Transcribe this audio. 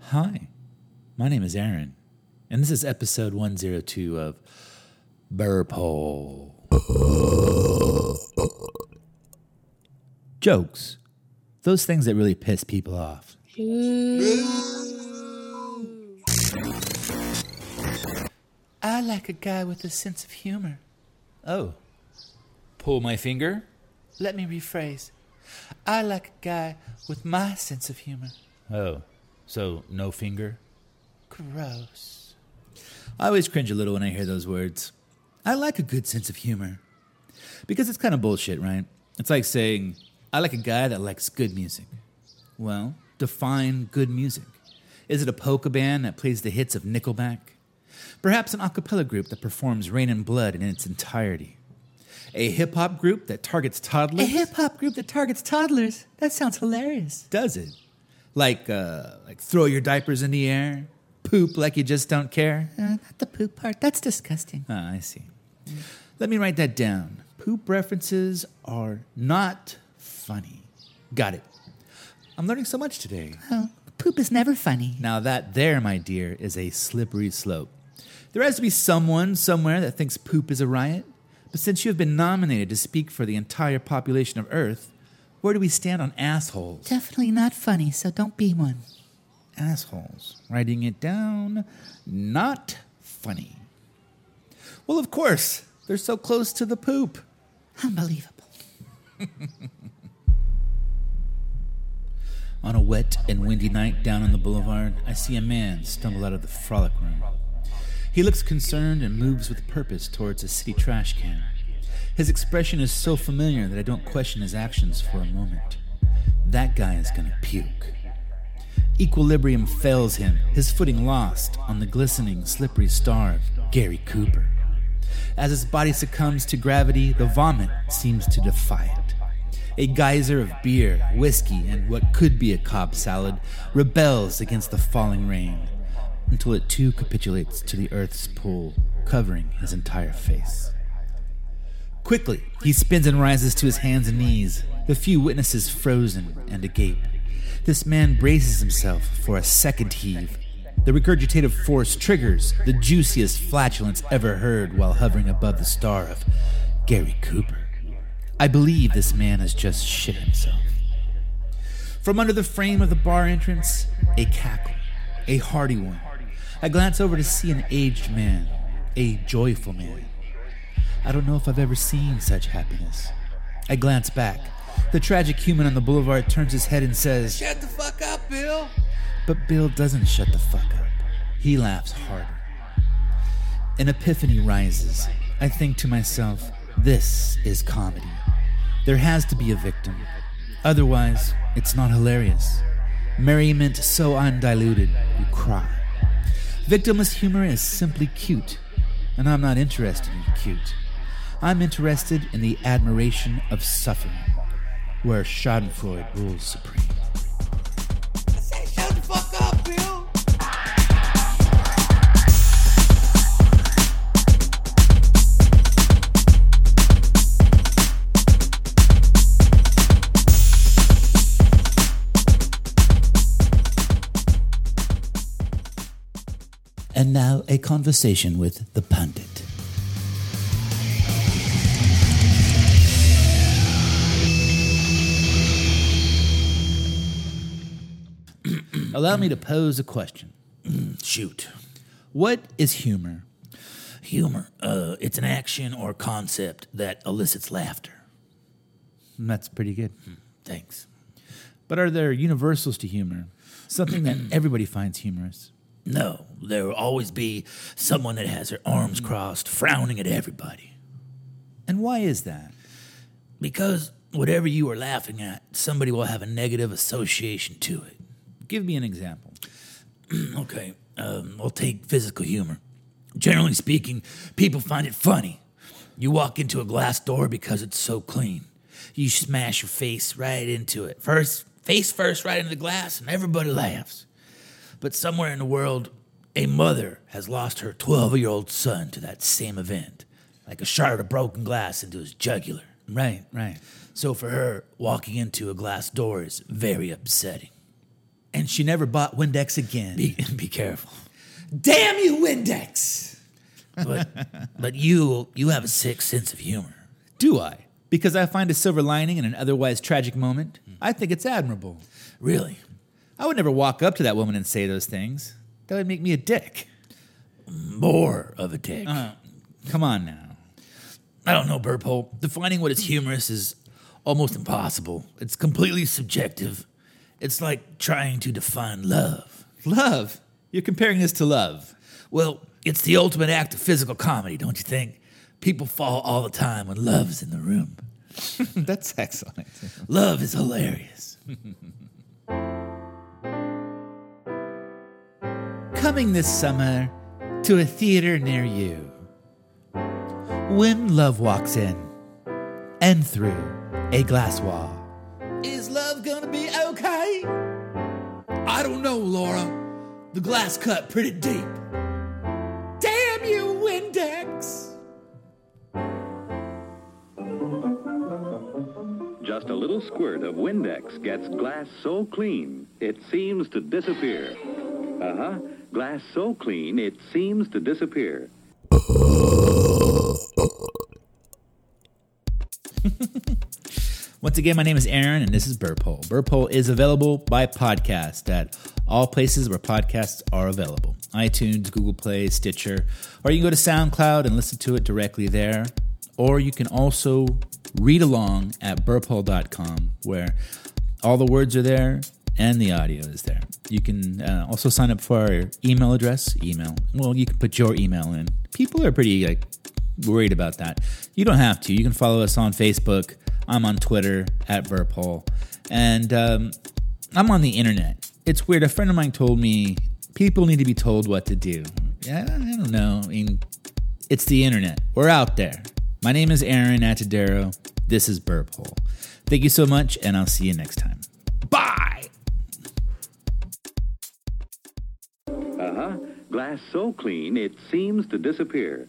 Hi, my name is Aaron, and this is episode 102 of Burpole. Jokes. Those things that really piss people off. I like a guy with a sense of humor. Oh. Pull my finger? Let me rephrase. I like a guy with my sense of humor. Oh. So, no finger? Gross. I always cringe a little when I hear those words. I like a good sense of humor. Because it's kind of bullshit, right? It's like saying, I like a guy that likes good music. Well, define good music. Is it a polka band that plays the hits of Nickelback? Perhaps an a cappella group that performs Reign in Blood in its entirety? A hip hop group that targets toddlers? A hip hop group that targets toddlers. That sounds hilarious. Does it? Like, uh, like throw your diapers in the air, poop like you just don't care. Uh, not the poop part. That's disgusting. Ah, I see. Let me write that down. Poop references are not funny. Got it. I'm learning so much today. Oh, poop is never funny. Now, that there, my dear, is a slippery slope. There has to be someone somewhere that thinks poop is a riot. But since you have been nominated to speak for the entire population of Earth, where do we stand on assholes? Definitely not funny, so don't be one. Assholes. Writing it down. Not funny. Well, of course, they're so close to the poop. Unbelievable. On a wet and windy night down on the boulevard, I see a man stumble out of the frolic room. He looks concerned and moves with purpose towards a city trash can. His expression is so familiar that I don't question his actions for a moment. That guy is gonna puke. Equilibrium fails him, his footing lost on the glistening, slippery star of Gary Cooper. As his body succumbs to gravity, the vomit seems to defy it. A geyser of beer, whiskey, and what could be a Cobb salad rebels against the falling rain until it too capitulates to the earth's pull, covering his entire face. Quickly, he spins and rises to his hands and knees, the few witnesses frozen and agape. This man braces himself for a second heave. The regurgitative force triggers the juiciest flatulence ever heard while hovering above the star of Gary Cooper. I believe this man has just shit himself. From under the frame of the bar entrance, a cackle, a hearty one. I glance over to see an aged man, a joyful man. I don't know if I've ever seen such happiness. I glance back. The tragic human on the boulevard turns his head and says, Shut the fuck up, Bill. But Bill doesn't shut the fuck up. He laughs harder. An epiphany rises. I think to myself, this is comedy. There has to be a victim. Otherwise, it's not hilarious. Merriment so undiluted, you cry. Victimless humor is simply cute, and I'm not interested in cute. I'm interested in the admiration of suffering, where Schadenfreude rules supreme. I say shut the fuck up, Bill. And now a conversation with the pundit. Allow me to pose a question. Shoot. What is humor? Humor, uh, it's an action or concept that elicits laughter. Mm, that's pretty good. Hmm, thanks. But are there universals to humor? Something that everybody finds humorous? No, there will always be someone that has their arms mm. crossed, frowning at everybody. And why is that? Because whatever you are laughing at, somebody will have a negative association to it. Give me an example. okay, um, I'll take physical humor. Generally speaking, people find it funny. You walk into a glass door because it's so clean. You smash your face right into it. First, face first right into the glass, and everybody laughs. But somewhere in the world, a mother has lost her 12 year old son to that same event, like a shard of broken glass into his jugular. Right, right. So for her, walking into a glass door is very upsetting. And she never bought Windex again. Be, be careful. Damn you, Windex! But but you you have a sick sense of humor. Do I? Because I find a silver lining in an otherwise tragic moment? I think it's admirable. Really? I would never walk up to that woman and say those things. That would make me a dick. More of a dick. Uh, come on now. I don't know, Burpole. Defining what is humorous is almost impossible. It's completely subjective. It's like trying to define love. Love? You're comparing this to love. Well, it's the ultimate act of physical comedy, don't you think? People fall all the time when love's in the room. That's excellent. Love is hilarious. Coming this summer to a theater near you. When love walks in and through a glass wall. The glass cut pretty deep. Damn you, Windex! Just a little squirt of Windex gets glass so clean it seems to disappear. Uh huh. Glass so clean it seems to disappear. Once again, my name is Aaron, and this is Burpole. Burpole is available by podcast at all places where podcasts are available iTunes, Google Play, Stitcher, or you can go to SoundCloud and listen to it directly there. Or you can also read along at burpole.com, where all the words are there and the audio is there. You can uh, also sign up for our email address. Email. Well, you can put your email in. People are pretty like worried about that. You don't have to. You can follow us on Facebook. I'm on Twitter at Burpole, and um, I'm on the internet. It's weird. A friend of mine told me people need to be told what to do. Yeah, I don't know. I mean, it's the internet. We're out there. My name is Aaron Atadero. This is Burpole. Thank you so much, and I'll see you next time. Bye. Uh huh. Glass so clean it seems to disappear.